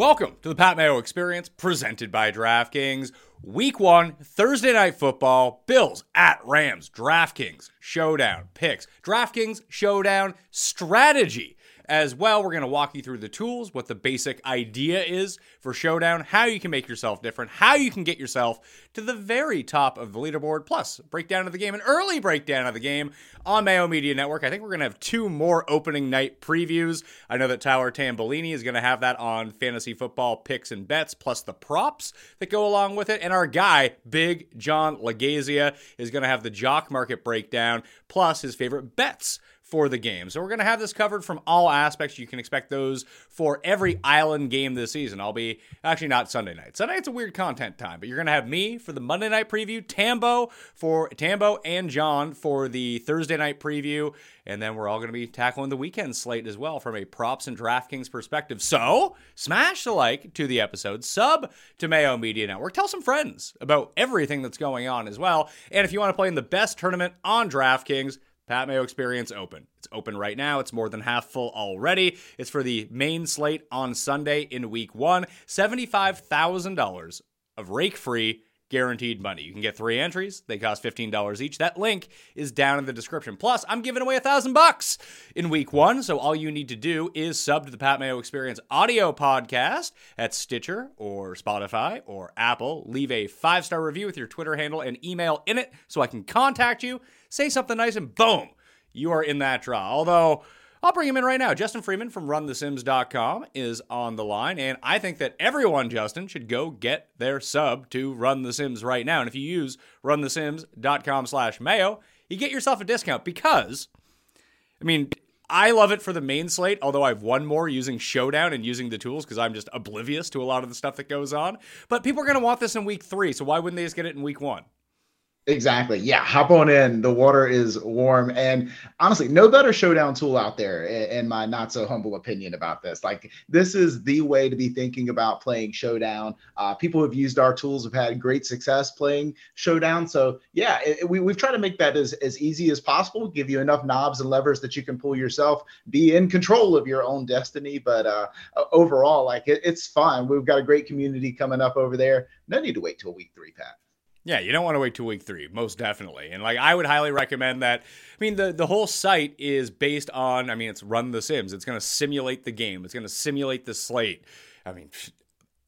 Welcome to the Pat Mayo Experience presented by DraftKings. Week one, Thursday night football, Bills at Rams, DraftKings, showdown, picks, DraftKings, showdown, strategy as well. We're going to walk you through the tools, what the basic idea is for Showdown, how you can make yourself different, how you can get yourself to the very top of the leaderboard, plus breakdown of the game, an early breakdown of the game on Mayo Media Network. I think we're going to have two more opening night previews. I know that Tyler Tambolini is going to have that on fantasy football picks and bets, plus the props that go along with it. And our guy, Big John Laghezza, is going to have the jock market breakdown, plus his favorite bets for the game. So we're going to have this covered from all aspects. You can expect those for every island game this season. I'll be actually not Sunday night. Sunday night's a weird content time, but you're going to have me for the Monday night preview, Tambo for Tambo and John for the Thursday night preview, and then we're all going to be tackling the weekend slate as well from a props and DraftKings perspective. So, smash the like to the episode, sub to Mayo Media Network, tell some friends about everything that's going on as well. And if you want to play in the best tournament on DraftKings, Pat Mayo Experience Open. It's open right now. It's more than half full already. It's for the main slate on Sunday in week one. $75,000 of rake free guaranteed money. You can get three entries. They cost $15 each. That link is down in the description. Plus, I'm giving away a thousand bucks in week one. So all you need to do is sub to the Pat Mayo Experience audio podcast at Stitcher or Spotify or Apple. Leave a five star review with your Twitter handle and email in it so I can contact you. Say something nice and boom, you are in that draw. Although, I'll bring him in right now. Justin Freeman from RunTheSims.com is on the line, and I think that everyone, Justin, should go get their sub to Run the Sims right now. And if you use RunTheSims.com slash Mayo, you get yourself a discount because, I mean, I love it for the main slate, although I've won more using Showdown and using the tools because I'm just oblivious to a lot of the stuff that goes on. But people are going to want this in week three, so why wouldn't they just get it in week one? Exactly. Yeah. Hop on in. The water is warm. And honestly, no better showdown tool out there, in my not so humble opinion about this. Like, this is the way to be thinking about playing showdown. Uh, people have used our tools have had great success playing showdown. So, yeah, it, we, we've tried to make that as, as easy as possible, give you enough knobs and levers that you can pull yourself, be in control of your own destiny. But uh, overall, like, it, it's fun. We've got a great community coming up over there. No need to wait till week three, Pat. Yeah, you don't want to wait till week three, most definitely. And like I would highly recommend that. I mean, the the whole site is based on. I mean, it's Run the Sims. It's going to simulate the game. It's going to simulate the slate. I mean,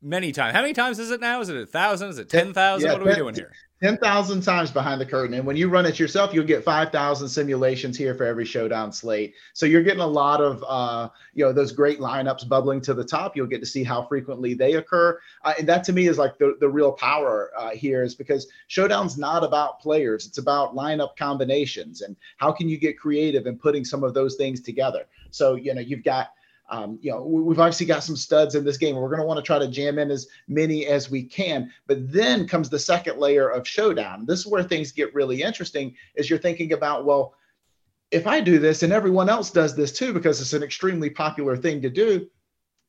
many times. How many times is it now? Is it a thousand? Is it ten thousand? Yeah, what are we doing here? 10,000 times behind the curtain. And when you run it yourself, you'll get 5,000 simulations here for every showdown slate. So you're getting a lot of, uh, you know, those great lineups bubbling to the top. You'll get to see how frequently they occur. Uh, and that to me is like the, the real power uh, here is because showdown's not about players. It's about lineup combinations and how can you get creative in putting some of those things together. So, you know, you've got, um, you know, we've obviously got some studs in this game. We're going to want to try to jam in as many as we can. But then comes the second layer of showdown. This is where things get really interesting. Is you're thinking about, well, if I do this and everyone else does this too, because it's an extremely popular thing to do,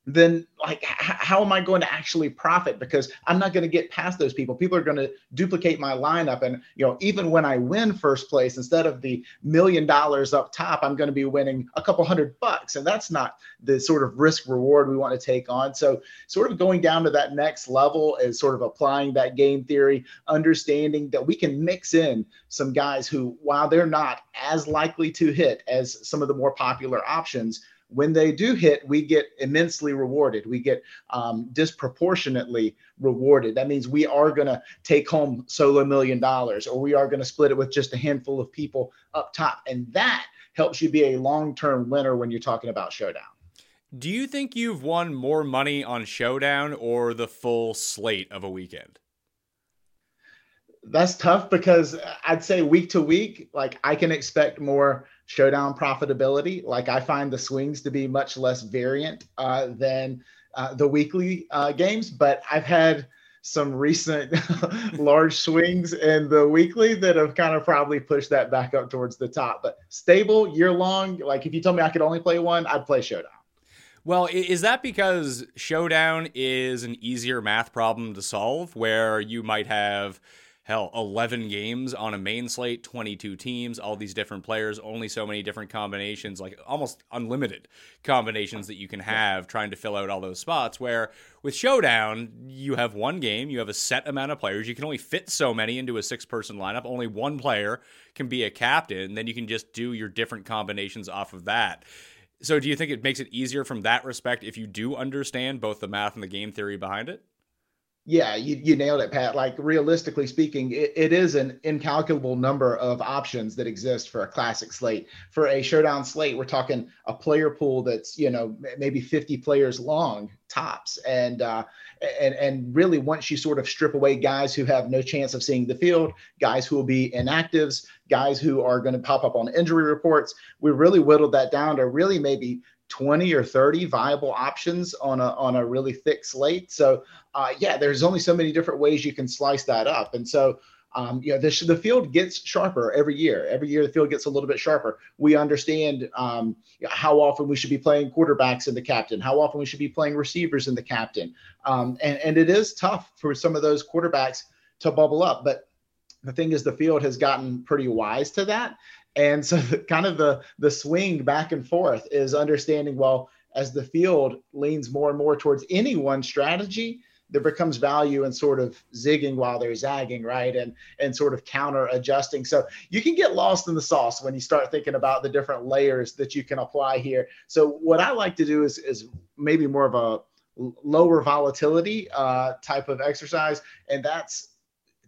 then like h- how am i going to actually profit? Because i'm not going to get past those people. People are going to duplicate my lineup. And you know even when i win first place instead of the million dollars up top i'm going to be winning a couple hundred bucks. And that's not the sort of risk reward we want to take on. So sort of going down to that next level is sort of applying that game theory understanding that we can mix in some guys who while they're not as likely to hit as some of the more popular options when they do hit, we get immensely rewarded. We get um, disproportionately rewarded. That means we are going to take home solo million dollars, or we are going to split it with just a handful of people up top. And that helps you be a long term winner when you're talking about Showdown. Do you think you've won more money on Showdown or the full slate of a weekend? That's tough because I'd say week to week, like I can expect more showdown profitability. Like I find the swings to be much less variant uh, than uh, the weekly uh, games, but I've had some recent large swings in the weekly that have kind of probably pushed that back up towards the top. But stable year long, like if you told me I could only play one, I'd play showdown. Well, is that because showdown is an easier math problem to solve where you might have hell 11 games on a main slate 22 teams all these different players only so many different combinations like almost unlimited combinations that you can have trying to fill out all those spots where with showdown you have one game you have a set amount of players you can only fit so many into a six person lineup only one player can be a captain then you can just do your different combinations off of that. So do you think it makes it easier from that respect if you do understand both the math and the game theory behind it yeah, you, you nailed it, Pat. Like realistically speaking, it, it is an incalculable number of options that exist for a classic slate. For a showdown slate, we're talking a player pool that's you know maybe 50 players long tops, and uh, and and really once you sort of strip away guys who have no chance of seeing the field, guys who will be inactives, guys who are going to pop up on injury reports, we really whittled that down to really maybe 20 or 30 viable options on a on a really thick slate. So uh, yeah, there's only so many different ways you can slice that up. And so um, you know, the, the field gets sharper every year. Every year, the field gets a little bit sharper. We understand um, how often we should be playing quarterbacks in the captain, how often we should be playing receivers in the captain. Um, and, and it is tough for some of those quarterbacks to bubble up. But the thing is, the field has gotten pretty wise to that. And so, the, kind of the the swing back and forth is understanding well as the field leans more and more towards any one strategy, there becomes value in sort of zigging while they're zagging, right? And and sort of counter adjusting. So you can get lost in the sauce when you start thinking about the different layers that you can apply here. So what I like to do is is maybe more of a lower volatility uh, type of exercise, and that's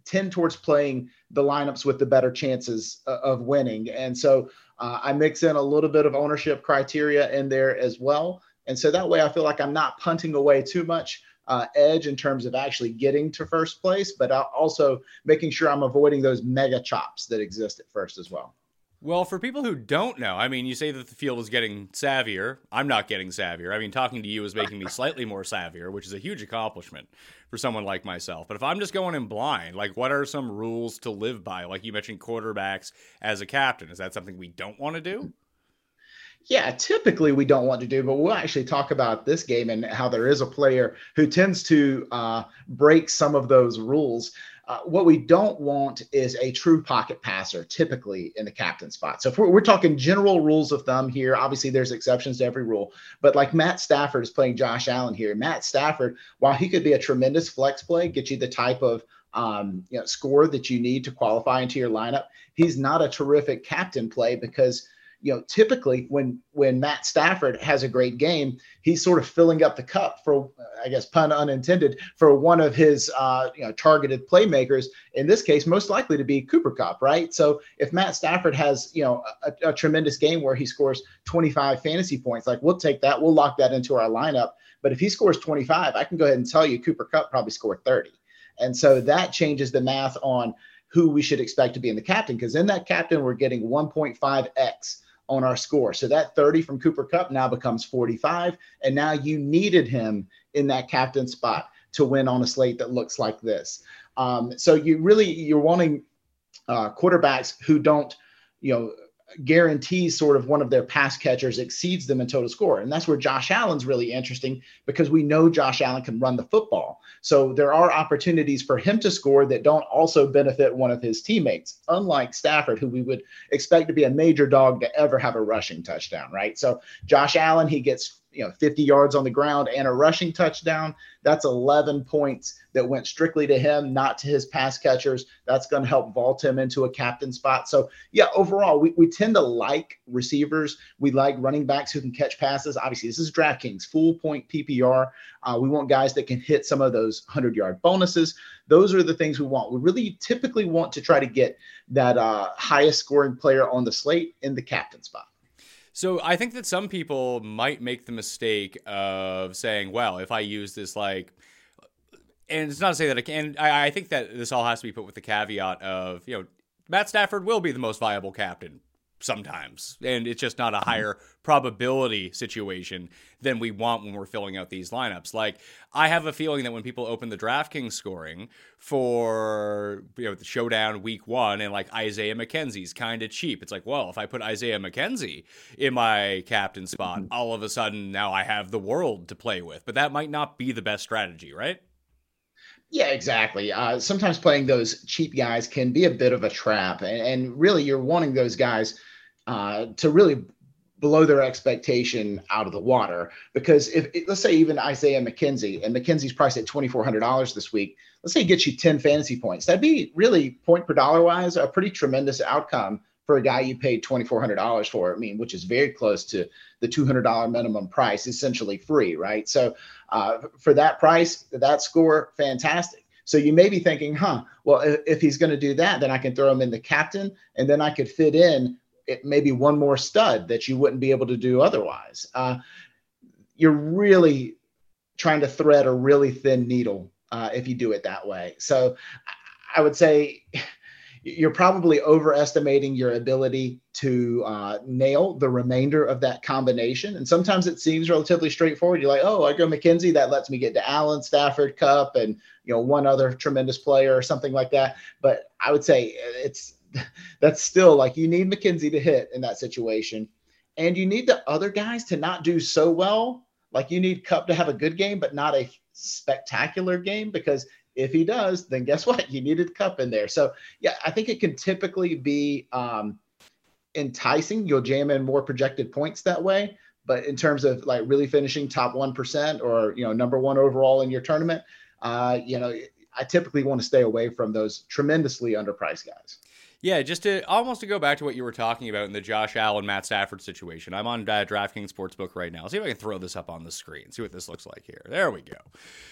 tend towards playing the lineups with the better chances uh, of winning. And so uh, I mix in a little bit of ownership criteria in there as well. And so that way I feel like I'm not punting away too much uh, edge in terms of actually getting to first place, but also making sure I'm avoiding those mega chops that exist at first as well. Well, for people who don't know, I mean, you say that the field is getting savvier. I'm not getting savvier. I mean, talking to you is making me slightly more savvier, which is a huge accomplishment for someone like myself. But if I'm just going in blind, like what are some rules to live by? Like you mentioned quarterbacks as a captain. Is that something we don't want to do? Yeah, typically we don't want to do, but we'll actually talk about this game and how there is a player who tends to uh, break some of those rules. Uh, what we don't want is a true pocket passer, typically in the captain spot. So if we're, we're, talking general rules of thumb here, obviously there's exceptions to every rule. But like Matt Stafford is playing Josh Allen here. Matt Stafford, while he could be a tremendous flex play, get you the type of um, you know, score that you need to qualify into your lineup, he's not a terrific captain play because you know, typically when when Matt Stafford has a great game, he's sort of filling up the cup for, I guess, pun unintended, for one of his uh, you know targeted playmakers. In this case, most likely to be Cooper Kupp, right? So if Matt Stafford has you know a, a tremendous game where he scores 25 fantasy points, like we'll take that, we'll lock that into our lineup. But if he scores 25, I can go ahead and tell you Cooper Kupp probably scored 30. And so that changes the math on who we should expect to be in the captain because in that captain we're getting 1.5x on our score. So that 30 from Cooper Kupp now becomes 45. And now you needed him in that captain spot to win on a slate that looks like this. Um, so you really you're wanting uh, quarterbacks who don't, you know, guarantees sort of one of their pass catchers exceeds them in total score. And that's where Josh Allen's really interesting because we know Josh Allen can run the football. So there are opportunities for him to score that don't also benefit one of his teammates, unlike Stafford, who we would expect to be a major dog to ever have a rushing touchdown, right? So Josh Allen, he gets you know 50 yards on the ground and a rushing touchdown that's 11 points that went strictly to him not to his pass catchers. That's going to help vault him into a captain spot. So yeah overall we, we tend to like receivers. We like running backs who can catch passes. Obviously this is draftkings full point ppr uh, we want guys that can hit some of those 100 yard bonuses. Those are the things we want. We really typically want to try to get that uh, highest scoring player on the slate in the captain spot so I think that some people might make the mistake of saying, well, if I use this like and it's not to say that I can I, I think that this all has to be put with the caveat of, you know, Matt Stafford will be the most viable captain sometimes. And it's just not a higher probability situation than we want when we're filling out these lineups. Like I have a feeling that when people open the DraftKings scoring for you know the showdown week 1 and like Isaiah McKenzie's kind of cheap. It's like, well, if I put Isaiah McKenzie in my captain spot, all of a sudden now I have the world to play with. But that might not be the best strategy, right? Yeah, exactly. Uh, sometimes playing those cheap guys can be a bit of a trap, and, and really, you're wanting those guys uh, to really blow their expectation out of the water. Because if let's say even Isaiah McKenzie and McKenzie's priced at twenty four hundred dollars this week, let's say he gets you ten fantasy points, that'd be really point per dollar wise a pretty tremendous outcome for a guy you paid twenty four hundred dollars for. I mean, which is very close to the two hundred dollar minimum price, essentially free, right? So uh, for that price, that score, fantastic. So you may be thinking, huh? Well, if, if he's going to do that, then I can throw him in the captain, and then I could fit in it maybe one more stud that you wouldn't be able to do otherwise. Uh, you're really trying to thread a really thin needle uh, if you do it that way. So I would say you're probably overestimating your ability to uh, nail the remainder of that combination. And sometimes it seems relatively straightforward. You're like, oh, I go McKenzie, that lets me get to Allen, Stafford, Kupp, and you know one other tremendous player or something like that. But I would say it's that's still like you need McKenzie to hit in that situation. And you need the other guys to not do so well. Like you need Kupp to have a good game, but not a spectacular game because if he does, then guess what? You needed Kupp in there. So yeah, I think it can typically be um, enticing. You'll jam in more projected points that way. But in terms of like really finishing top one percent or you know number one overall in your tournament, uh, you know I typically want to stay away from those tremendously underpriced guys. Yeah, just to almost to go back to what you were talking about in the Josh Allen Matt Stafford situation. I'm on uh, DraftKings Sportsbook right now. I'll see if I can throw this up on the screen. See what this looks like here. There we go.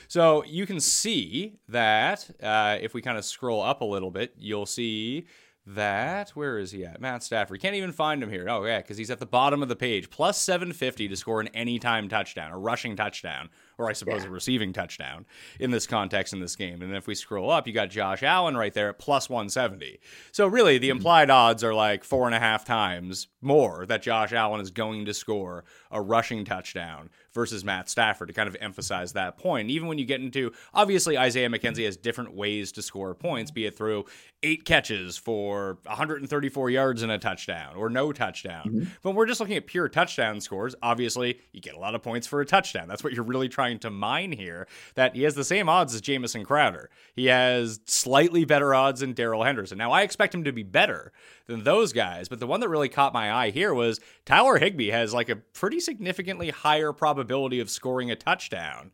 So you can see that uh, if we kind of scroll up a little bit, you'll see that where is he at? Matt Stafford. Can't even find him here. Oh yeah, because he's at the bottom of the page. Plus 750 to score an anytime touchdown, a rushing touchdown, or I suppose yeah. a receiving touchdown in this context in this game. And then if we scroll up, you got Josh Allen right there at plus 170. So really, the mm-hmm. implied odds are like four and a half times more that Josh Allen is going to score a rushing touchdown versus Matt Stafford to kind of emphasize that point. Even when you get into obviously Isaiah McKenzie has different ways to score points, be it through eight catches for 134 yards and a touchdown or no touchdown. Mm-hmm. But we're just looking at pure touchdown scores. Obviously, you get a lot of points for a touchdown. That's what you're really trying to mine here. That he has the same odds as Jamison Crowder. He has slightly better odds than Darrell Henderson. Now I expect him to be better than those guys, but the one that really caught my eye here was Tyler Higbee has like a pretty significantly higher probability of scoring a touchdown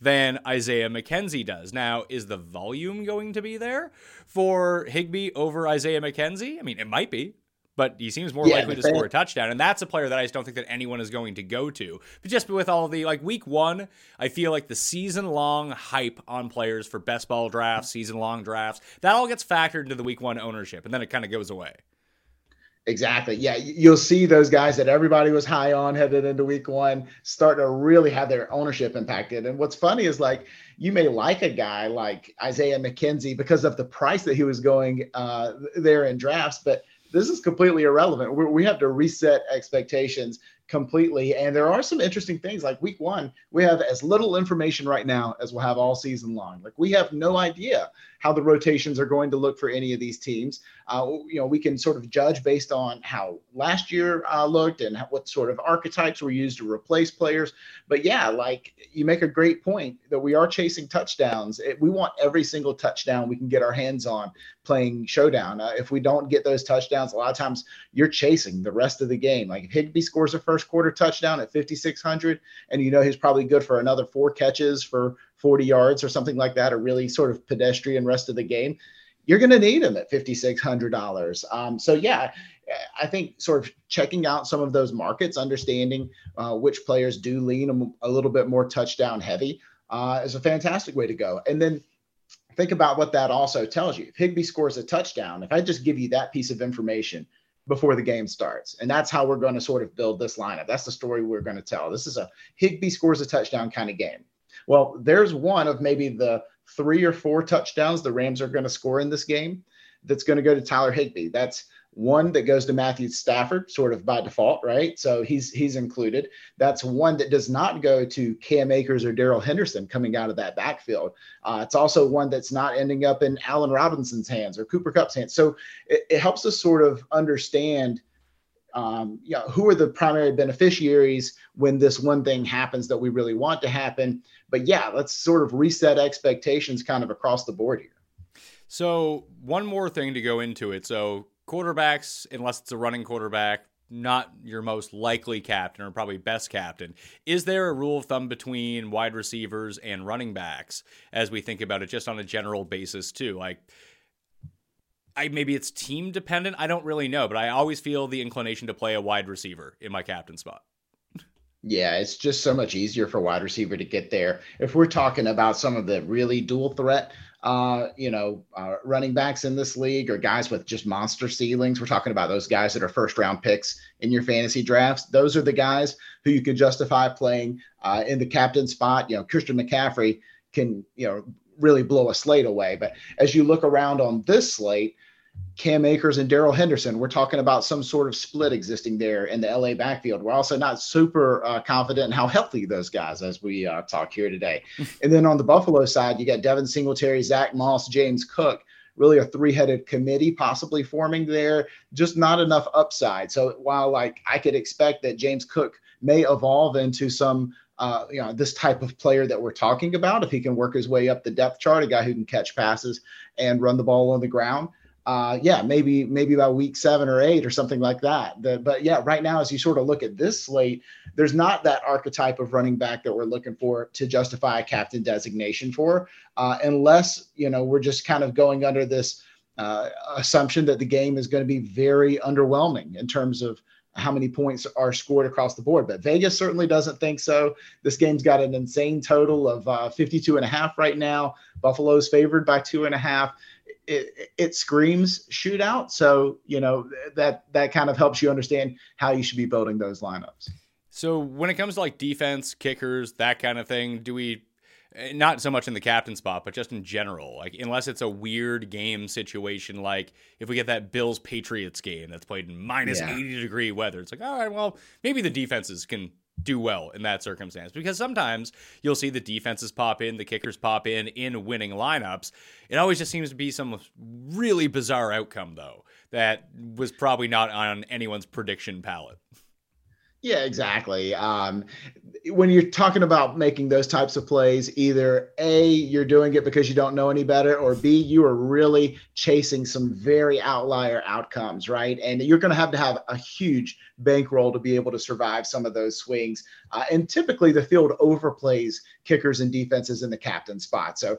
than Isaiah McKenzie does. Now, is the volume going to be there for Higbee over Isaiah McKenzie? I mean, it might be, but he seems more Yeah, likely to score a touchdown. And that's a player that I just don't think that anyone is going to go to. But just with all the like week one, I feel like the season long hype on players for best ball drafts, season long drafts, that all gets factored into the week one ownership, and then it kind of goes away. Exactly. Yeah, you'll see those guys that everybody was high on headed into week one start to really have their ownership impacted. And what's funny is like you may like a guy like Isaiah McKenzie because of the price that he was going uh, there in drafts, but this is completely irrelevant. we we have to reset expectations completely. And there are some interesting things like week one, we have as little information right now as we'll have all season long. Like we have no idea how the rotations are going to look for any of these teams. Uh, you know, we can sort of judge based on how last year uh, looked and what sort of archetypes were used to replace players. But yeah, like you make a great point that we are chasing touchdowns. It, we want every single touchdown we can get our hands on playing showdown. Uh, if we don't get those touchdowns, a lot of times you're chasing the rest of the game. Like if Higbee scores a first quarter touchdown at 5,600, and you know he's probably good for another four catches for 40 yards or something like that, a really sort of pedestrian rest of the game, you're going to need him at $5,600. Um, so, yeah, I think sort of checking out some of those markets, understanding uh, which players do lean a, a, little bit more touchdown heavy uh, is a fantastic way to go. And then think about what that also tells you. If Higbee scores a touchdown, if I just give you that piece of information, before the game starts. And that's how we're going to sort of build this lineup. That's the story we're going to tell. This is a Higbee scores a touchdown kind of game. Well, there's one of maybe the three or four touchdowns the Rams are going to score in this game that's going to go to Tyler Higbee. That's one that goes to Matthew Stafford, sort of by default, right? So he's he's included. That's one that does not go to Cam Akers or Darrell Henderson coming out of that backfield. Uh, it's also one that's not ending up in Allen Robinson's hands or Cooper Kupp's hands. So it, it helps us sort of understand um, know, who are the primary beneficiaries when this one thing happens that we really want to happen. But yeah, let's sort of reset expectations kind of across the board here. So, one more thing to go into it. So, quarterbacks, unless it's a running quarterback, not your most likely captain or probably best captain. Is there a rule of thumb between wide receivers and running backs as we think about it just on a general basis too? Like I maybe it's team dependent. I don't really know, but I always feel the inclination to play a wide receiver in my captain spot. Yeah, it's just so much easier for wide receiver to get there. If we're talking about some of the really dual threat, uh, you know, uh, running backs in this league or guys with just monster ceilings, we're talking about those guys that are first round picks in your fantasy drafts. Those are the guys who you can justify playing uh, in the captain spot. You know, Christian McCaffrey can, you know, really blow a slate away. But as you look around on this slate, Cam Akers and Darrell Henderson. We're talking about some sort of split existing there in the LA backfield. We're also not super uh, confident in how healthy those guys as we uh, talk here today. and then on the Buffalo side, you got Devin Singletary, Zack Moss, James Cook. Really a three-headed committee possibly forming there. Just not enough upside. So while like I could expect that James Cook may evolve into some uh, you know, this type of player that we're talking about, if he can work his way up the depth chart, a guy who can catch passes and run the ball on the ground uh, yeah, maybe maybe about week seven or eight or something like that. The, but yeah, right now, as you sort of look at this slate, there's not that archetype of running back that we're looking for to justify a captain designation for, uh, unless you know we're just kind of going under this uh, assumption that the game is going to be very underwhelming in terms of how many points are scored across the board. But Vegas certainly doesn't think so. This game's got an insane total of uh, 52 and a half right now. Buffalo's favored by two and a half it, it screams shootout. So you know that that kind of helps you understand how you should be building those lineups. So when it comes to like defense, kickers, that kind of thing, do we not so much in the captain spot, but just in general, like unless it's a weird game situation, like if we get that Bills Patriots game that's played in minus yeah. 80 degree weather, it's like, all right, well, maybe the defenses can do well in that circumstance because sometimes you'll see the defenses pop in, the kickers pop in in winning lineups. It always just seems to be some really bizarre outcome though that was probably not on anyone's prediction palette. Yeah, exactly. Um, when you're talking about making those types of plays, either A, you're doing it because you don't know any better, or B, you are really chasing some very outlier outcomes, right? And you're going to have to have a huge bankroll to be able to survive some of those swings. Uh, and typically the field overplays kickers and defenses in the captain spot. So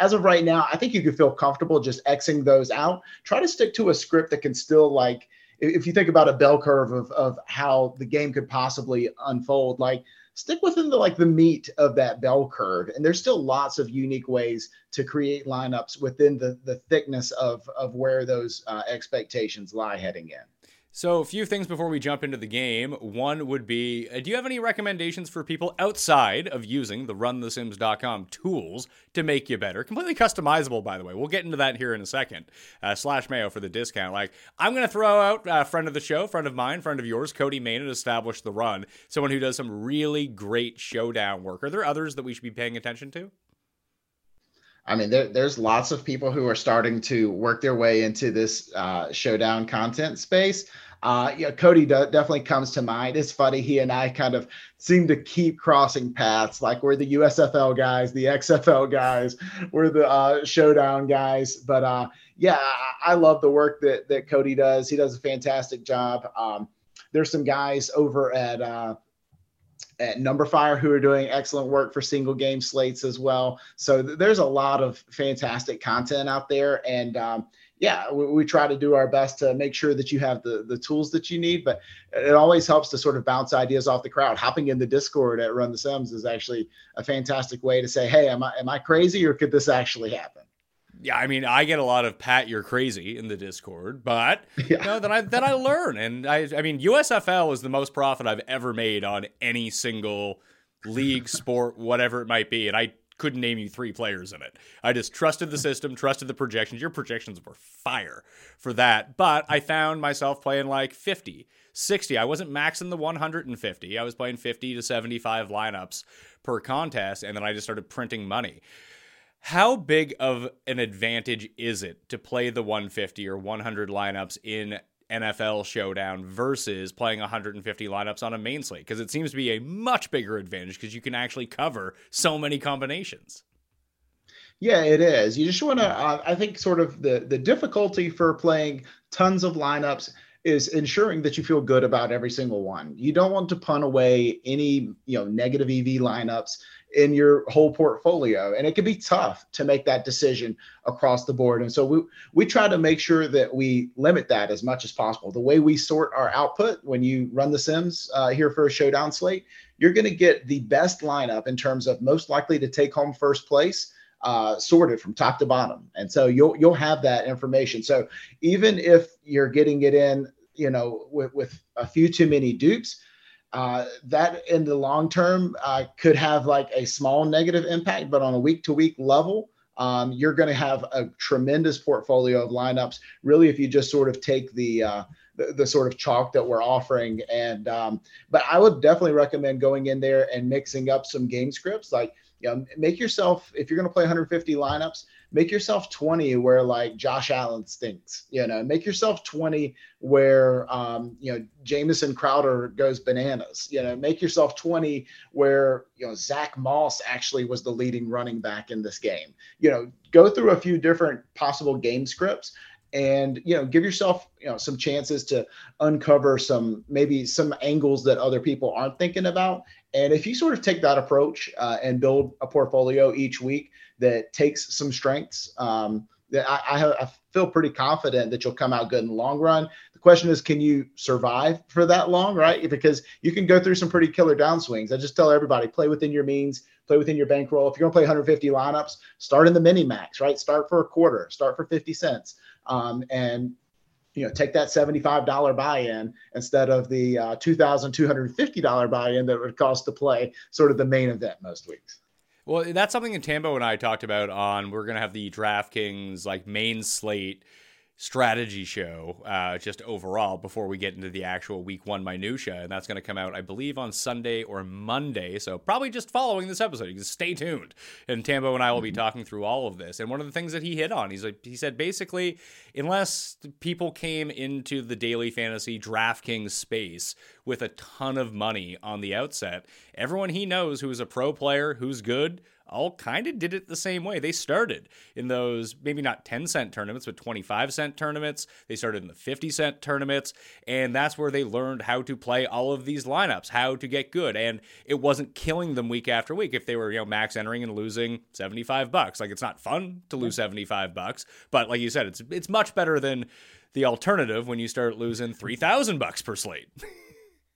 as of right now, I think you can feel comfortable just Xing those out. Try to stick to a script that can still like – if you think about a bell curve of of how the game could possibly unfold, like stick within the like the meat of that bell curve and there's still lots of unique ways to create lineups within the the thickness of of where those uh, expectations lie heading in so, a few things before we jump into the game. One would be uh, do you have any recommendations for people outside of using the runthesims.com tools to make you better? Completely customizable, by the way. We'll get into that here in a second. Uh, slash Mayo for the discount. Like, I'm going to throw out a friend of the show, friend of mine, friend of yours, Cody Main at Establish the Run, someone who does some really great showdown work. Are there others that we should be paying attention to? I mean, there, there's lots of people who are starting to work their way into this uh, showdown content space. Uh, yeah, Cody definitely comes to mind. It's funny, he and I kind of seem to keep crossing paths. Like we're the USFL guys, the XFL guys, we're the uh, showdown guys. But uh, yeah, I, I, love the work that that Cody does. He does a fantastic job. Um, there's some guys over at uh, at Numberfire who are doing excellent work for single game slates as well. So th- there's a lot of fantastic content out there, and um, yeah, we, we, try to do our best to make sure that you have the the tools that you need. But it always helps to sort of bounce ideas off the crowd. Hopping in the Discord at Run the Sims is actually a fantastic way to say, "Hey, am I am I crazy, or could this actually happen?" Yeah, I mean, I get a lot of "Pat, you're crazy" in the Discord, but yeah. you know, then I then I learn, and I I mean, USFL is the most profit I've ever made on any single league, sport, whatever it might be, and I couldn't name you three players in it. I just trusted the system, trusted the projections. Your projections were fire for that, but I found myself playing like 50, 60. I wasn't maxing the 150. I was playing 50 to 75 lineups per contest, and then I just started printing money. How big of an advantage is it to play the 150 or 100 lineups in NFL Showdown versus playing 150 lineups on a main slate? Because it seems to be a much bigger advantage because you can actually cover so many combinations. Yeah, it is. You just want to. Uh, I think sort of the the difficulty for playing tons of lineups is ensuring that you feel good about every single one. You don't want to punt away any you know negative EV lineups in your whole portfolio. And it can be tough to make that decision across the board. And so we we try to make sure that we limit that as much as possible. The way we sort our output when you run the sims uh, here for a showdown slate you're going to get the best lineup in terms of most likely to take home first place uh, sorted from top to bottom. And so you'll you'll have that information. So even if you're getting it in you know with, with a few too many dupes uh, that in the long term uh, could have like a small negative impact, but on a week to week level, um, you're going to have a tremendous portfolio of lineups. Really, if you just sort of take the uh, the, the, sort of chalk that we're offering, and um, but I would definitely recommend going in there and mixing up some game scripts. Like, you know, make yourself if you're going to play 150 lineups, make yourself 20 where like Josh Allen stinks, you know, make yourself 20 where, um, you know, Jamison Crowder goes bananas, you know, make yourself 20 where, you know, Zack Moss actually was the leading running back in this game, you know, go through a few different possible game scripts and you know give yourself you know some chances to uncover some maybe some angles that other people aren't thinking about. And if you sort of take that approach uh, and build a portfolio each week that takes some strengths. Um, that I, I, I, feel pretty confident that you'll come out good in the long run. The question is, can you survive for that long, right? Because you can go through some pretty killer downswings. I just tell everybody, play within your means, play within your bankroll. If you're gonna play 150 lineups, start in the mini max, right? Start for a quarter, start for 50 cents, um, and you know take that $75 buy-in instead of the uh, $2,250 buy-in that would cost to play sort of the main event most weeks. Well, that's something that Tambo and I talked about on. We're gonna have the DraftKings like main slate strategy show uh, just overall before we get into the actual week one minutia. And that's going to come out i believe on sunday or monday. So probably just following this episode. You can stay tuned. And tambo and i will be mm-hmm. talking through all of this. And one of the things that he hit on he's like he said basically unless people came into the daily fantasy draftkings space with a ton of money on the outset everyone he knows who is a pro player who's good all kind of did it the same way. They started in those maybe not 10 cent tournaments, but 25 cent tournaments. They started in the 50 cent tournaments, and that's where they learned how to play all of these lineups, how to get good. And it wasn't killing them week after week if they were, you know, max entering and losing 75 bucks. Like it's not fun to lose 75 bucks, but like you said, it's it's much better than the alternative when you start losing 3000 bucks per slate.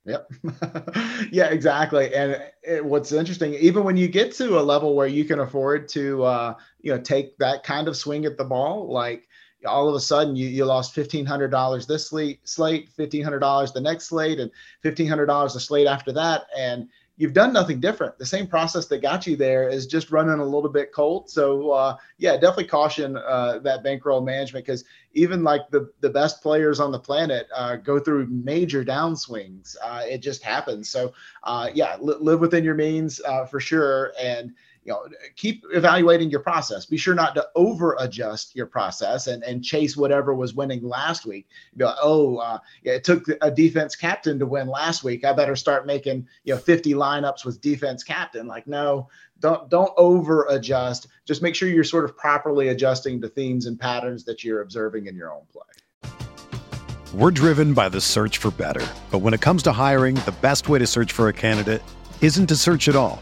Yep. yeah, exactly. And it, what's interesting, even when you get to a level where you can afford to, uh, you know, take that kind of swing at the ball, like all of a sudden you, you lost $1,500 this slate, slate, $1,500 the next slate, and $1,500 the slate after that. And you've done nothing different. The same process that got you there is just running a little bit cold. So uh, yeah, definitely caution uh, that bankroll management because even like the the best players on the planet uh, go through major downswings. Uh, it just happens. So uh, yeah, li- live within your means uh, for sure, and you know, keep evaluating your process. Be sure not to over adjust your process and, and chase whatever was winning last week. Be like, oh, uh, it took a defense captain to win last week. I better start making you know 50 lineups with defense captain. Like, no, don't don't over adjust. Just make sure you're sort of properly adjusting to themes and patterns that you're observing in your own play. We're driven by the search for better, but when it comes to hiring, the best way to search for a candidate isn't to search at all.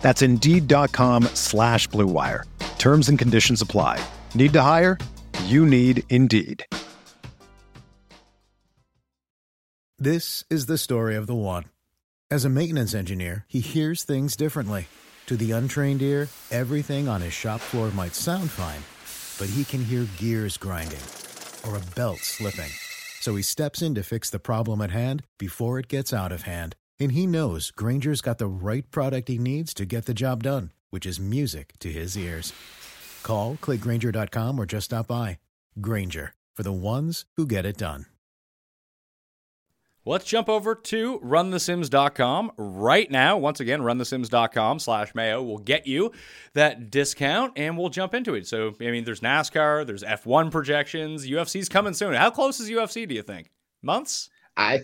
That's Indeed.com slash BlueWire. Terms and conditions apply. Need to hire? You need Indeed. This is the story of the one. As a maintenance engineer, he hears things differently. To the untrained ear, everything on his shop floor might sound fine, but he can hear gears grinding or a belt slipping. So he steps in to fix the problem at hand before it gets out of hand. And he knows Grainger's got the right product he needs to get the job done, which is music to his ears. Call, clickgrainger.com, or just stop by. Grainger, for the ones who get it done. Let's jump over to runthesims.com right now. Once again, runthesims.com slash mayo will get you that discount and we'll jump into it. So, I mean, there's NASCAR, there's F1 projections, UFC's coming soon. How close is UFC, do you think? Months? I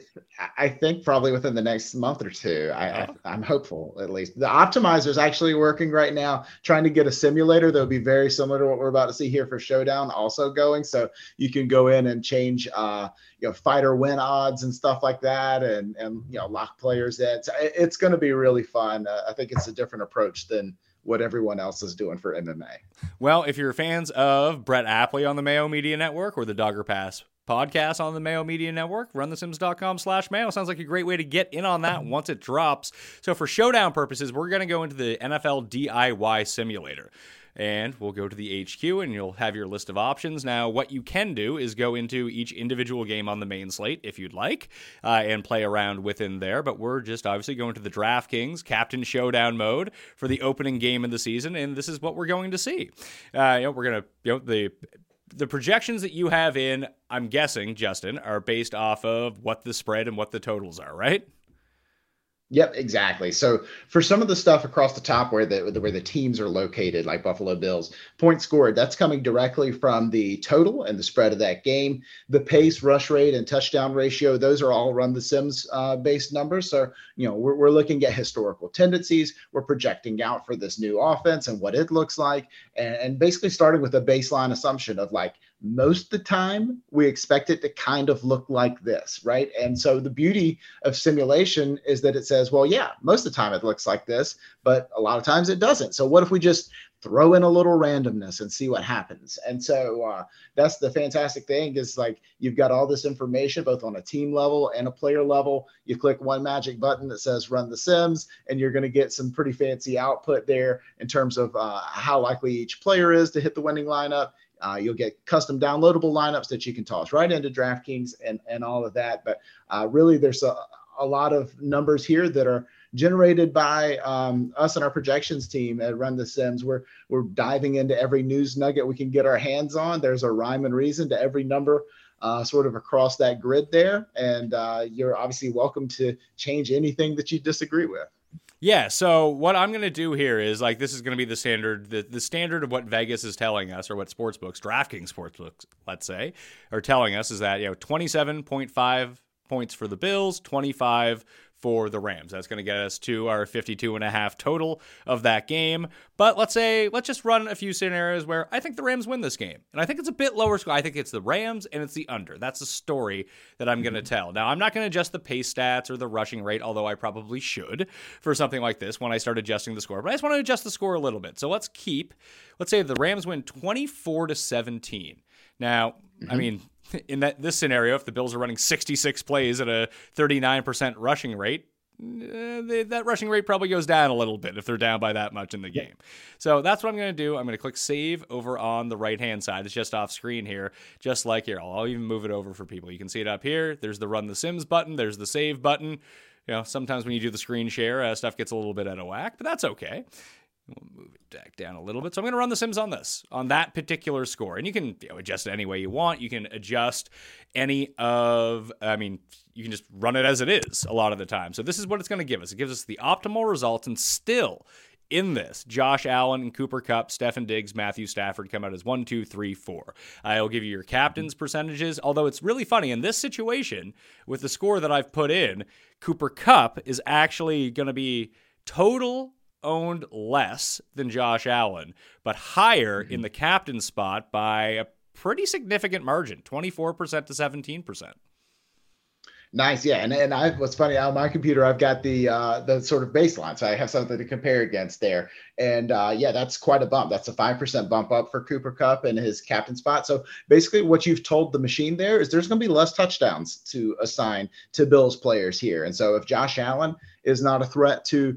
I think probably within the next month or two. I, oh. I am hopeful at least. The optimizer is actually working right now, trying to get a simulator that would be very similar to what we're about to see here for Showdown, also going. So you can go in and change, uh, you know, fighter win odds and stuff like that, and and you know, lock players in. It's, it's going to be really fun. Uh, I think it's a different approach than what everyone else is doing for MMA. Well, if you're fans of Brett Apley on the Mayo Media Network or the Dogger Pass podcast on the Mayo Media Network. RunTheSims.com slash Mayo. Sounds like a great way to get in on that once it drops. So for showdown purposes, we're going to go into the NFL DIY simulator. And we'll go to the HQ and you'll have your list of options. Now, what you can do is go into each individual game on the main slate if you'd like uh, and play around within there. But we're just obviously going to the DraftKings Captain Showdown mode for the opening game of the season. And this is what we're going to see. Uh, you know, we're going to, you know, the the projections that you have in, I'm guessing, Justin, are based off of what the spread and what the totals are, right? Yep, exactly. So for some of the stuff across the top where the where the teams are located, like Buffalo Bills, points scored, that's coming directly from the total and the spread of that game. The pace, rush rate, and touchdown ratio, those are all run the Sims uh, based numbers. So you know we're, we're looking at historical tendencies. We're projecting out for this new offense and what it looks like, and, and basically starting with a baseline assumption of like most of the time we expect it to kind of look like this, right? And so the beauty of simulation is that it says, well, yeah, most of the time it looks like this, but a lot of times it doesn't. So what if we just throw in a little randomness and see what happens? And so uh, that's the fantastic thing is like you've got all this information both on a team level and a player level. You click one magic button that says run the sims, and you're going to get some pretty fancy output there in terms of uh, how likely each player is to hit the winning lineup uh, you'll get custom downloadable lineups that you can toss right into DraftKings and, and all of that. But uh, really, there's a, a lot of numbers here that are generated by um, us and our projections team at Run the Sims. We're we're diving into every news nugget we can get our hands on. There's a rhyme and reason to every number. Uh, sort of across that grid there, and uh, you're obviously welcome to change anything that you disagree with. Yeah, so what I'm going to do here is like this is going to be the standard the, the standard of what Vegas is telling us or what sportsbooks, DraftKings sportsbooks, let's say, are telling us is that, you know, 27.5 points for the Bills, 25 for the Rams. That's going to get us to our 52 and a half total of that game. But let's say, let's just run a few scenarios where I think the Rams win this game. And I think it's a bit lower score. I think it's the Rams and it's the under. That's the story that I'm going to tell. Now, I'm not going to adjust the pace stats or the rushing rate, although I probably should for something like this when I start adjusting the score. But I just want to adjust the score a little bit. So let's keep, let's say the Rams win 24 to 17. Now, mm-hmm. I mean, in that this scenario, if the Bills are running 66 plays at a 39% rushing rate, uh, they, that rushing rate probably goes down a little bit if they're down by that much in the game. So that's what I'm going to do. I'm going to click save over on the right hand side. It's just off screen here, just like here. I'll, even move it over for people. You can see it up here. There's the run the Sims button. There's the save button. You know, sometimes when you do the screen share, uh, stuff gets a little bit out of whack, but that's okay. We'll move it back down a little bit. So I'm going to run the Sims on this, on that particular score. And you can you know, adjust it any way you want. You can adjust any of, I mean, you can just run it as it is a lot of the time. So this is what it's going to give us. It gives us the optimal results and still in this, Josh Allen and Cooper Kupp, Stefon Diggs, Matthew Stafford come out as one, two, three, four. I'll give you your captain's percentages. Although it's really funny in this situation with the score that I've put in, Cooper Kupp is actually going to be total owned less than Josh Allen, but higher mm-hmm. in the captain spot by a pretty significant margin 24% to 17%. Nice, yeah, and and I what's funny on my computer I've got the uh, the sort of baseline, so I have something to compare against there, and uh, yeah, that's quite a bump. That's a five percent bump up for Cooper Kupp and his captain spot. So basically, what you've told the machine there is there's going to be less touchdowns to assign to Bills players here, and so if Josh Allen is not a threat to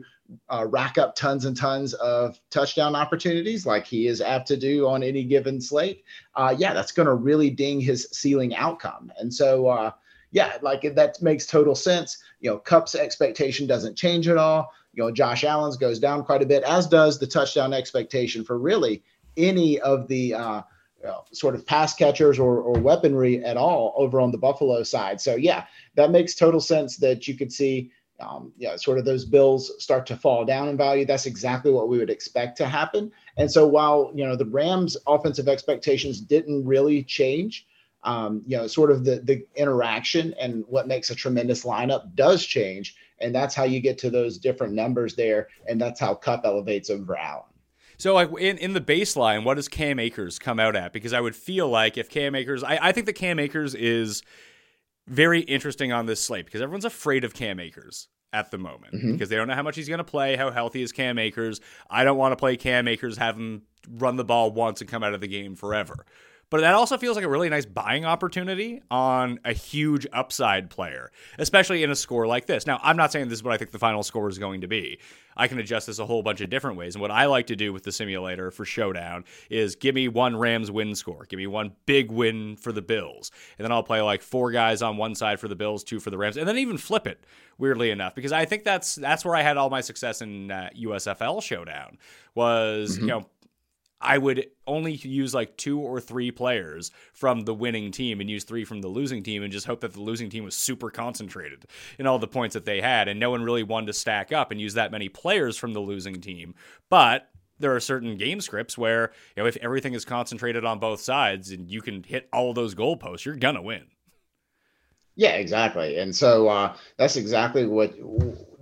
uh, rack up tons and tons of touchdown opportunities like he is apt to do on any given slate, uh, yeah, that's going to really ding his ceiling outcome. And so, uh, yeah, like that makes total sense. You know, Kupp's expectation doesn't change at all. You know, Josh Allen's goes down quite a bit, as does the touchdown expectation for really any of the uh, you know, sort of pass catchers or, or weaponry at all over on the Buffalo side. So, yeah, that makes total sense that you could see um, yeah, sort of those bills start to fall down in value. That's exactly what we would expect to happen. And so while you know the Rams' offensive expectations didn't really change, um, you know, sort of the the interaction and what makes a tremendous lineup does change, and that's how you get to those different numbers there, and that's how Kupp elevates over Allen. So, like in, in the baseline, what does Cam Akers come out at? Because I would feel like if Cam Akers, I, I think that Cam Akers is very interesting on this slate because everyone's afraid of Cam Akers at the moment mm-hmm. because they don't know how much he's going to play, how healthy is Cam Akers. I don't want to play Cam Akers, have him run the ball once and come out of the game forever. But that also feels like a really nice buying opportunity on a huge upside player, especially in a score like this. Now, I'm not saying this is what I think the final score is going to be. I can adjust this a whole bunch of different ways. And what I like to do with the simulator for Showdown is give me one Rams win score, give me one big win for the Bills. And then I'll play like four guys on one side for the Bills, two for the Rams, and then even flip it, weirdly enough, because I think that's that's where I had all my success in uh, USFL Showdown was, mm-hmm. you know, I would only use like two or three players from the winning team and use three from the losing team and just hope that the losing team was super concentrated in all the points that they had. And no one really wanted to stack up and use that many players from the losing team. But there are certain game scripts where, you know, if everything is concentrated on both sides and you can hit all those goalposts, you're going to win. Yeah, exactly. And so uh, that's exactly what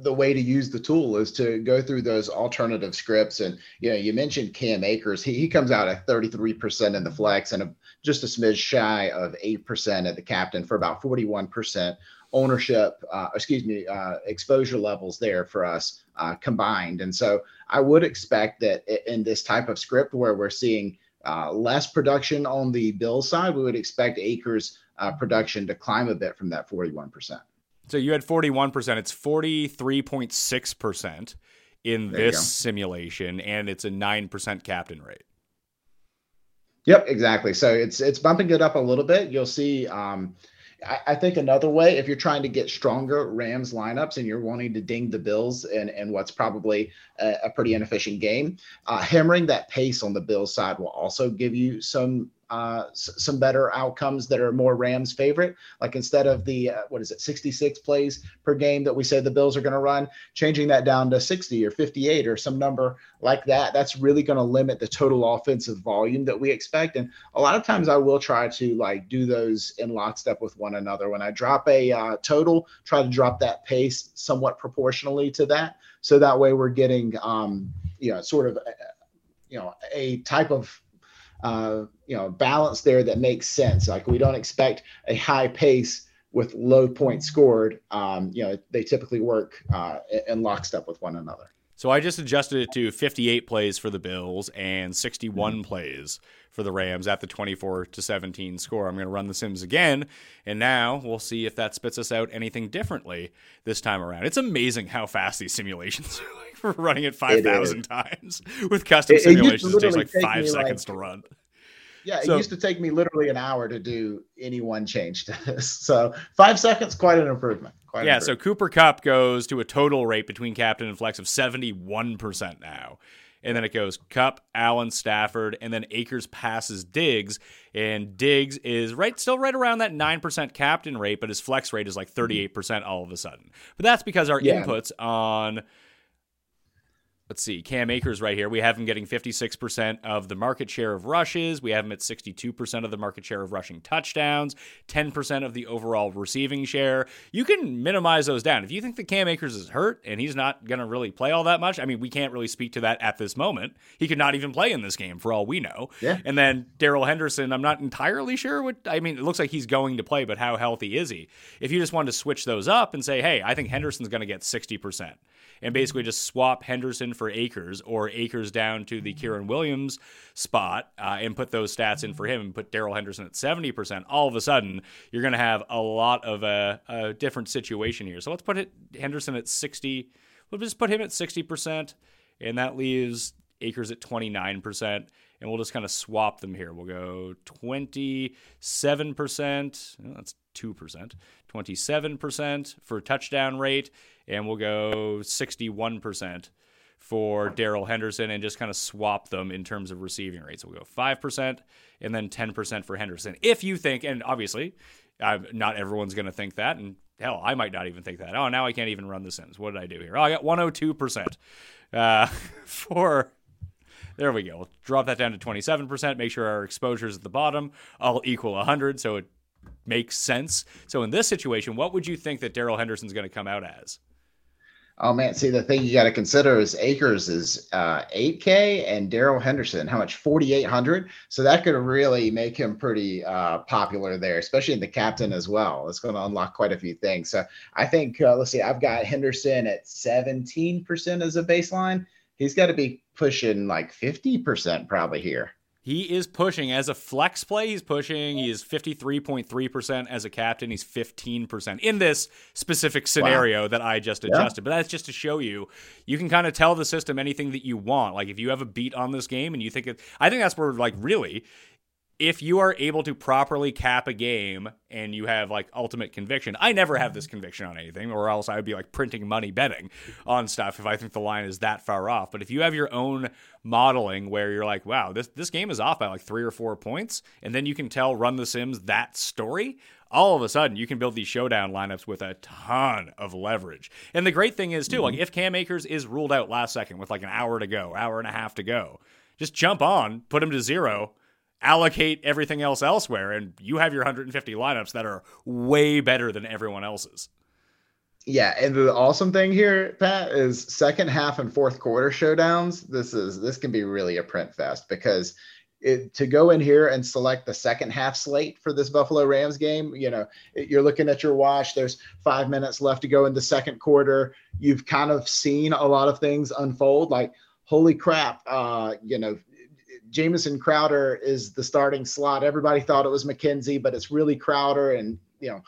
the way to use the tool is to go through those alternative scripts. And, you know, you mentioned Cam Akers. He, he comes out at 33% in the flex and a, just a smidge shy of 8% at the captain for about 41% ownership, uh, excuse me, uh, exposure levels there for us uh, combined. And so I would expect that in this type of script where we're seeing uh, less production on the bill side, we would expect Akers uh, production to climb a bit from that 41%. So you had 41%. It's 43.6% in there this simulation, and it's a 9% captain rate. Yep, exactly. So it's it's bumping it up a little bit. You'll see um, I, I, think another way, if you're trying to get stronger Rams lineups and you're wanting to ding the Bills and, and what's probably a, a pretty inefficient game, uh, hammering that pace on the Bills side will also give you some uh, s- some better outcomes that are more Rams favorite. Like instead of the uh, what is it, 66 plays per game that we say the Bills are going to run, changing that down to 60 or 58 or some number like that. That's really going to limit the total offensive volume that we expect. And a lot of times I will try to like do those in lockstep with one another. When I drop a uh, total, try to drop that pace somewhat proportionally to that, so that way we're getting um, you know sort of uh, you know a type of uh, you know balance there that makes sense. Like we don't expect a high pace with low points scored. Um, you know they typically work uh, in lockstep with one another. So I just adjusted it to 58 plays for the Bills and 61 mm-hmm. plays for the Rams at the 24 to 17 score. I'm going to run the Sims again, and now we'll see if that spits us out anything differently this time around. It's amazing how fast these simulations are. Like we're running it 5,000 times with custom it, simulations. It, it takes like five seconds like, to run. Yeah, it so, used to take me literally an hour to do any one change to this. So five seconds, quite an improvement. Quite yeah, so Cooper Kupp goes to a total rate between captain and flex of 71% now. And then it goes Kupp, Allen, Stafford, and then Akers passes Diggs. And Diggs is right still right around that 9% captain rate, but his flex rate is like mm-hmm. 38% all of a sudden. But that's because our yeah. inputs on let's see, Cam Akers right here. We have him getting 56% of the market share of rushes. We have him at 62% of the market share of rushing touchdowns, 10% of the overall receiving share. You can minimize those down. If you think that Cam Akers is hurt and he's not going to really play all that much, I mean, we can't really speak to that at this moment. He could not even play in this game for all we know. Yeah. And then Darrell Henderson, I'm not entirely sure what, I mean, it looks like he's going to play, but how healthy is he? If you just wanted to switch those up and say, hey, I think Henderson's going to get 60% and basically just swap Henderson for Akers or Akers down to the Kyren Williams spot uh, and put those stats in for him and put Darrell Henderson at 70%, all of a sudden you're going to have a lot of a, a, different situation here. So let's put it Henderson at 60. We'll just put him at 60%, and that leaves Akers at 29% and we'll just kind of swap them here. We'll go 27%. that's 2%. 27% for touchdown rate, and we'll go 61% for Darrell Henderson and just kind of swap them in terms of receiving rates. We'll go 5% and then 10% for Henderson. If you think, and obviously, uh, not everyone's going to think that, and hell, I might not even think that. Oh, now I can't even run the Sims. What did I do here? Oh, I got 102% uh, for. There we go. drop that down to 27%. Make sure our exposures at the bottom all equal 100 so it makes sense. So in this situation, what would you think that Darrell Henderson's going to come out as? Oh man, see the thing you got to consider is Akers is uh, 8K and Darrell Henderson how much 4,800. So that could really make him pretty uh, popular there, especially in the captain as well. It's going to unlock quite a few things. So I think uh, let's see, I've got Henderson at 17% as a baseline. He's got to be pushing like 50% probably here. He is pushing as a flex play. He's pushing. He is 53.3% as a captain. He's 15% in this specific scenario wow. that I just adjusted. Yeah. But that's just to show you, you can kind of tell the system anything that you want. Like if you have a beat on this game and you think it, I think that's where, like, really, if you are able to properly cap a game and you have like ultimate conviction, I never have this conviction on anything, or else I would be like printing money betting on stuff if I think the line is that far off. But if you have your own modeling where you're like, wow, this this game is off by like three or four points, and then you can tell Run the Sims that story, all of a sudden you can build these showdown lineups with a ton of leverage. And the great thing is too, like mm-hmm. if Cam Akers is ruled out last second with like an hour to go, hour and a half to go, just jump on, put him to zero allocate everything else elsewhere, and you have your 150 lineups that are way better than everyone else's. Yeah, and the awesome thing here, Pat, is second half and fourth quarter showdowns. This is this can be really a print fest because it, to go in here and select the second half slate for this Buffalo Rams game, you know, you're looking at your watch. There's five minutes left to go in the second quarter. You've kind of seen a lot of things unfold. Like, holy crap, uh, you know, Jamison Crowder is the starting slot. Everybody thought it was McKenzie, but it's really Crowder. And you know,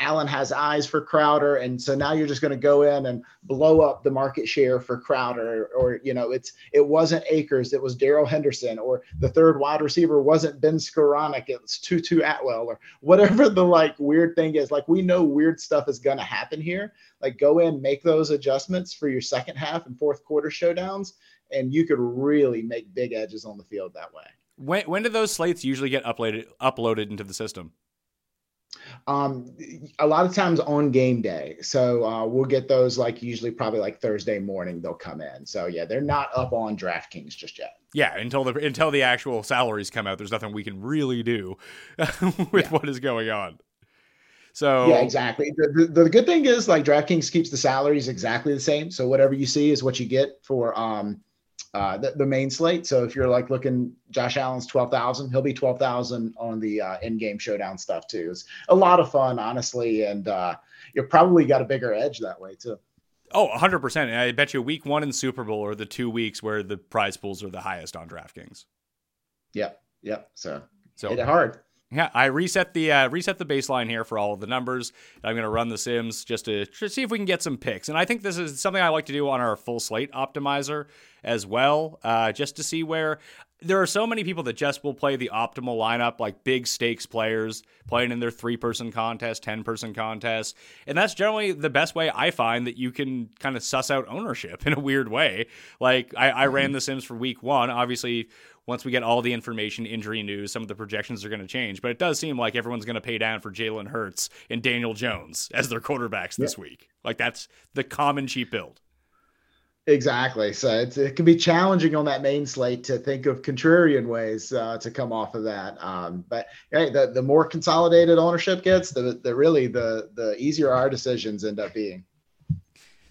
Allen has eyes for Crowder, and so now you're just going to go in and blow up the market share for Crowder, or you know, it's it wasn't Akers, it was Darrell Henderson, or the third wide receiver wasn't Ben Skowronek, it's Tutu Atwell, or whatever the like weird thing is. Like we know weird stuff is going to happen here. Like go in, make those adjustments for your second half and fourth quarter showdowns, and you could really make big edges on the field that way. When when do those slates usually get uploaded uploaded into the system? Um, a lot of times on game day. So uh, we'll get those like usually probably like Thursday morning they'll come in. So yeah, they're not up on DraftKings just yet. Yeah, until the until the actual salaries come out, there's nothing we can really do with yeah. what is going on. So yeah, exactly. The, the, the, good thing is like DraftKings keeps the salaries exactly the same. So whatever you see is what you get for um uh, the, the, main slate. So if you're like looking, Josh Allen's 12,000, he'll be 12,000 on the uh, in-game showdown stuff too. It's a lot of fun, honestly. And uh, you're probably got a bigger edge that way too. Oh, 100%. And I bet you week one in Super Bowl are the two weeks where the prize pools are the highest on DraftKings. Yep. Yep. So, so hit it hard. Yeah, I reset the uh, reset the baseline here for all of the numbers. I'm going to run the Sims just to, to see if we can get some picks, and I think this is something I like to do on our full slate optimizer as well, uh, just to see where there are so many people that just will play the optimal lineup, like big stakes players playing in their three person contest, 10 person contest. And that's generally the best way I find that you can kind of suss out ownership in a weird way. Like I, I ran the Sims for week one. Obviously, once we get all the information, injury news, some of the projections are going to change. But it does seem like everyone's going to pay down for Jalen Hurts and Daniel Jones as their quarterbacks this yeah. week. Like that's the common cheap build. Exactly. So it's, it can be challenging on that main slate to think of contrarian ways uh, to come off of that. Um, but hey, the, the more consolidated ownership gets, the, the really the the easier our decisions end up being.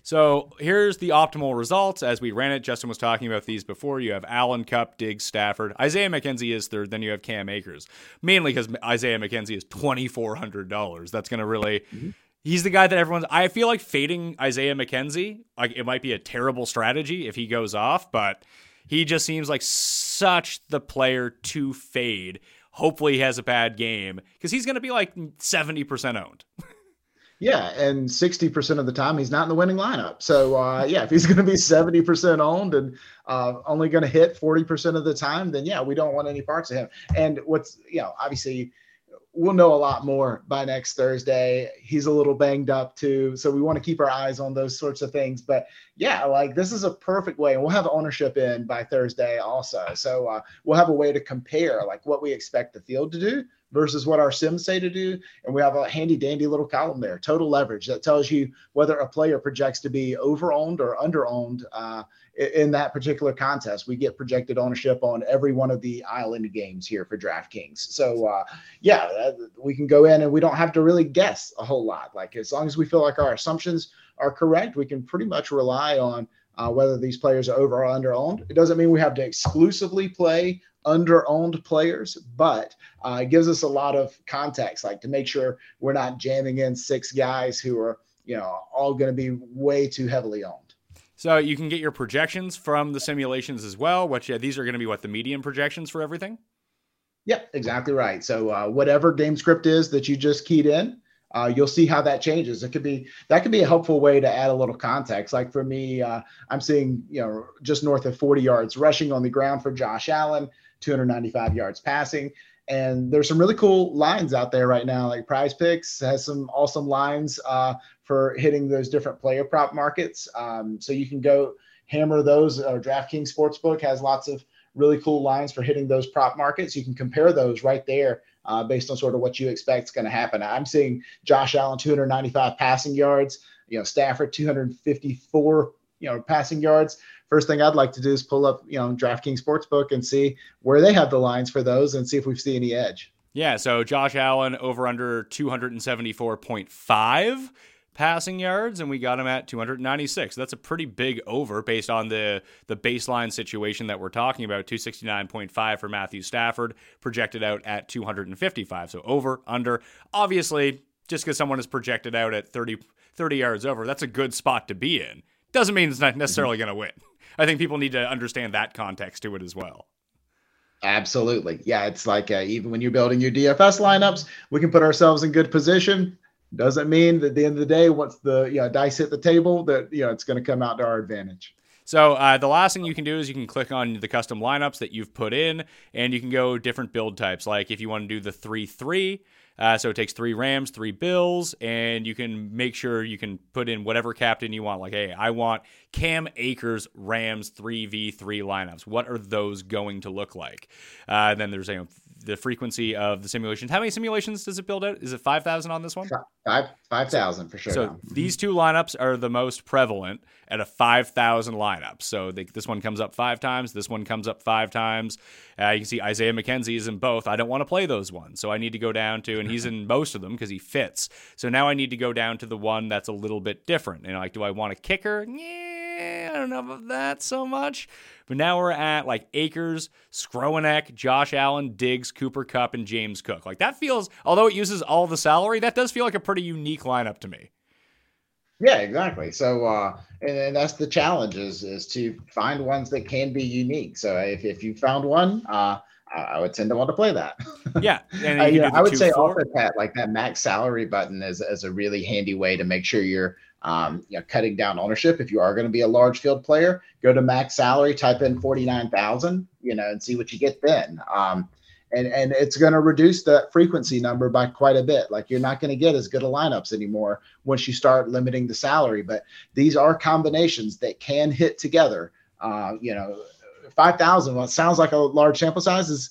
So here's the optimal results as we ran it. Justin was talking about these before. You have Allen Kupp, Diggs, Stafford. Isaiah McKenzie is third. Then you have Cam Akers, mainly because Isaiah McKenzie is twenty four hundred dollars. That's going to really. Mm-hmm. He's the guy that everyone's. I feel like fading Isaiah McKenzie. Like it might be a terrible strategy if he goes off, but he just seems like such the player to fade. Hopefully, he has a bad game because he's going to be like seventy percent owned. Yeah, and 60% of the time he's not in the winning lineup. So uh, yeah, if he's going to be 70% owned and uh, only going to hit 40% of the time, then yeah, we don't want any parts of him. And what's you know, obviously we'll know a lot more by next Thursday. He's a little banged up too, so we want to keep our eyes on those sorts of things. But yeah, like this is a perfect way, and we'll have ownership in by Thursday also. So uh, we'll have a way to compare like what we expect the field to do versus what our sims say to do. And we have a handy dandy little column there, total leverage, that tells you whether a player projects to be over owned or under owned uh, in that particular contest. We get projected ownership on every one of the island games here for DraftKings. So, uh, yeah, we can go in and we don't have to really guess a whole lot. Like, as long as we feel like our assumptions are correct, we can pretty much rely on. Uh, whether these players are over or under owned. It doesn't mean we have to exclusively play under owned players, but uh, it gives us a lot of context, like to make sure we're not jamming in six guys who are, you know, all going to be way too heavily owned. So you can get your projections from the simulations as well. Which yeah, these are going to be what the median projections for everything. Yep, exactly right. So uh, whatever game script is that you just keyed in, uh, you'll see how that changes. It could be that could be a helpful way to add a little context. Like for me, uh, I'm seeing you know just north of 40 yards rushing on the ground for Josh Allen, 295 yards passing. And there's some really cool lines out there right now. Like Prize Picks has some awesome lines uh, for hitting those different player prop markets. Um, so you can go hammer those. Or DraftKings Sportsbook has lots of really cool lines for hitting those prop markets. You can compare those right there uh, based on sort of what you expect is going to happen. I'm seeing Josh Allen 295 passing yards, you know, Stafford 254, you know, passing yards first thing I'd like to do is pull up, you know, DraftKings Sportsbook and see where they have the lines for those and see if we see any edge. Yeah, so Josh Allen over under 274.5 passing yards and we got him at 296. That's a pretty big over based on the the baseline situation that we're talking about. 269.5 for Matthew Stafford projected out at 255. So over under. Obviously, just cuz someone is projected out at 30 30 yards over, that's a good spot to be in. Doesn't mean it's not necessarily going to win. I think people need to understand that context to it as well. Absolutely. Yeah, it's like uh, even when you're building your DFS lineups, we can put ourselves in good position. Doesn't mean that at the end of the day, once the you know, dice hit the table, that you know it's going to come out to our advantage. So uh, the last thing you can do is you can click on the custom lineups that you've put in, and you can go different build types. Like if you want to do the three three, uh, so it takes three Rams, three Bills, and you can make sure you can put in whatever captain you want. Like, hey, I want Cam Akers Rams three v three lineups. What are those going to look like? Uh, then there's you know, the frequency of the simulations. How many simulations does it build out? Is it 5,000 on this one? Five, 5,000 for sure. So now. these two lineups are the most prevalent at a 5,000 lineup. So they, this one comes up five times. This one comes up five times. Uh, you can see Isaiah McKenzie is in both. I don't want to play those ones. So I need to go down to, and he's in most of them because he fits. So now I need to go down to the one that's a little bit different. And like, do I want a kicker? Yeah, I don't know about that so much. But now we're at like Akers, Skowronek, Josh Allen, Diggs, Cooper Kupp, and James Cook. Like that feels, although it uses all the salary, that does feel like a pretty unique lineup to me. Yeah, exactly. So, uh, and, and that's the challenge is is to find ones that can be unique. So if, if you found one, uh, I, I would tend to want to play that. Yeah, Uh, yeah, can do the I would two, say four. also, Pat, like that max salary button is, is a really handy way to make sure you're um, you know, cutting down ownership. If you are going to be a large field player, go to max salary, type in 49,000, you know, and see what you get then. Um, and, and it's going to reduce that frequency number by quite a bit. Like you're not going to get as good of lineups anymore once you start limiting the salary. But these are combinations that can hit together. Uh, you know, 5,000, well, sounds like a large sample size is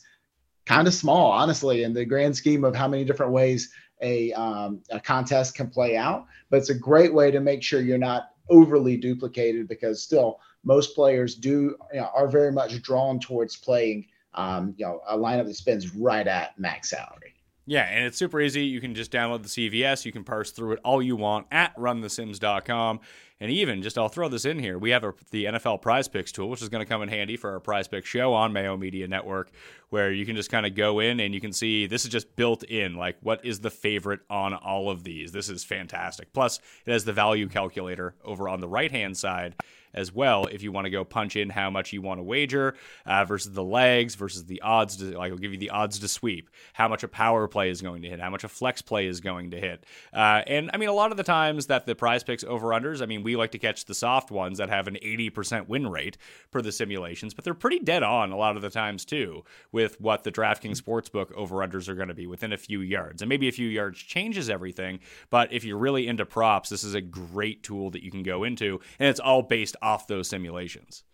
kind of small, honestly, in the grand scheme of how many different ways a, um, a contest can play out. But it's a great way to make sure you're not overly duplicated because still most players do you know, are very much drawn towards playing um, you know a lineup that spends right at max salary. Yeah, and it's super easy. You can just download the CVS. You can parse through it all you want at runthesims.com. And even, just I'll throw this in here, we have a, the NFL Prize Picks tool, which is going to come in handy for our Prize Picks show on Mayo Media Network, where you can just kind of go in and you can see this is just built in. Like, what is the favorite on all of these? This is fantastic. Plus, it has the value calculator over on the right hand side as well if you want to go punch in how much you want to wager uh, versus the legs versus the odds to like it'll give you the odds to sweep how much a power play is going to hit how much a flex play is going to hit. Uh, and i mean a lot of the times that the prize picks over unders i mean we like to catch the soft ones that have an 80% win rate per the simulations but they're pretty dead on a lot of the times too with what the draftkings sportsbook over unders are going to be within a few yards. And maybe a few yards changes everything but if you're really into props this is a great tool that you can go into and it's all based off those simulations.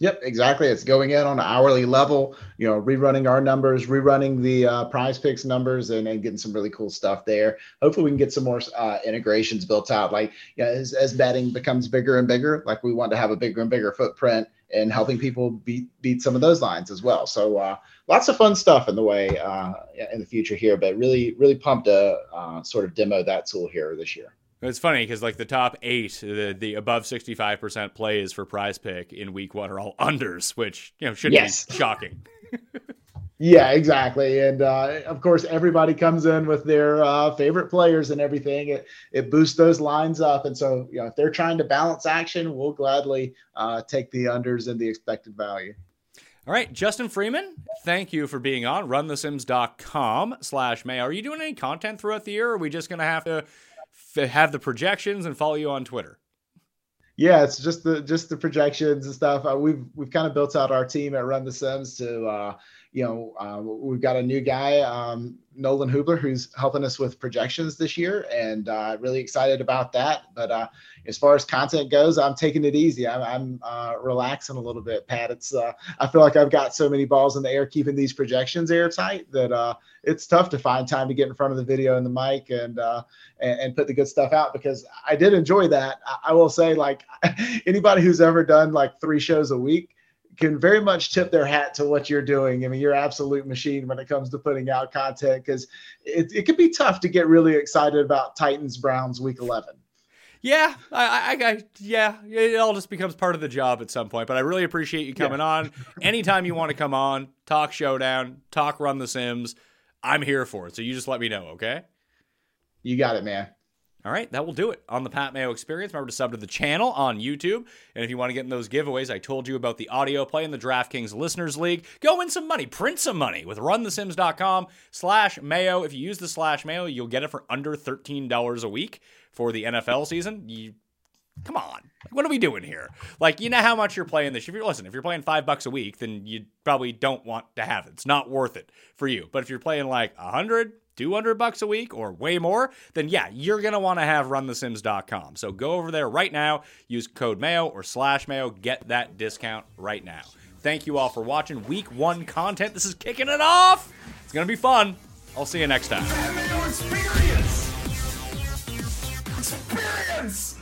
Yep, exactly. It's going in on an hourly level, you know, rerunning our numbers, rerunning the uh, prize picks numbers, and, and getting some really cool stuff there. Hopefully, we can get some more uh, integrations built out. Like, you know, as, as betting becomes bigger and bigger, like we want to have a bigger and bigger footprint and helping people beat beat some of those lines as well. So, uh, lots of fun stuff in the way uh, in the future here. But really, really pumped to uh, sort of demo that tool here this year. It's funny because like the top eight, the, the above sixty five percent plays for Prize Pick in Week One are all unders, which you know should Yes. be shocking. Yeah, exactly. And uh, of course, everybody comes in with their uh, favorite players and everything. It, it boosts those lines up. And so, you know, if they're trying to balance action, we'll gladly uh, take the unders and the expected value. All right, Justin Freeman, thank you for being on. RunTheSims.com slash May. Are you doing any content throughout the year? Or are we just gonna have to have the projections and follow you on Twitter? Yeah, it's just the just the projections and stuff. Uh, we've we've kind of built out our team at Run the Sims to uh, you know uh, we've got a new guy um, Nolan Hubler who's helping us with projections this year, and uh, really excited about that. But uh, as far as content goes, I'm taking it easy. I'm, I'm uh, relaxing a little bit, Pat. It's uh, I feel like I've got so many balls in the air keeping these projections airtight that uh, it's tough to find time to get in front of the video and the mic and and, and put the good stuff out because I did enjoy that. I, I will say, like anybody who's ever done like three shows a week can very much tip their hat to what you're doing. I mean, you're an absolute machine when it comes to putting out content because it, it can be tough to get really excited about Titans Browns week 11. Yeah, I, I, I, yeah, it all just becomes part of the job at some point. But I really appreciate you coming on. Anytime you want to come on, talk Showdown, talk Run the Sims, I'm here for it. So you just let me know, okay? You got it, man. All right, that will do it on the Pat Mayo Experience. Remember to sub to the channel on YouTube. And if you want to get in those giveaways, I told you about the audio play in the DraftKings Listeners League. Go win some money, print some money with runthesims.com slash Mayo. If you use the slash Mayo, you'll get it for under $13 a week for the NFL season. You Come on. What are we doing here? Like, you know how much you're playing this. If you're listen, if you're playing five bucks a week, then you probably don't want to have it. It's not worth it for you. But if you're playing like a hundred, 200 bucks a week or way more, then yeah, you're going to want to have runthesims.com. So go over there right now, use code MAYO or slash MAYO, get that discount right now. Thank you all for watching week one content. This is kicking it off. It's going to be fun. I'll see you next time. Experience. Experience.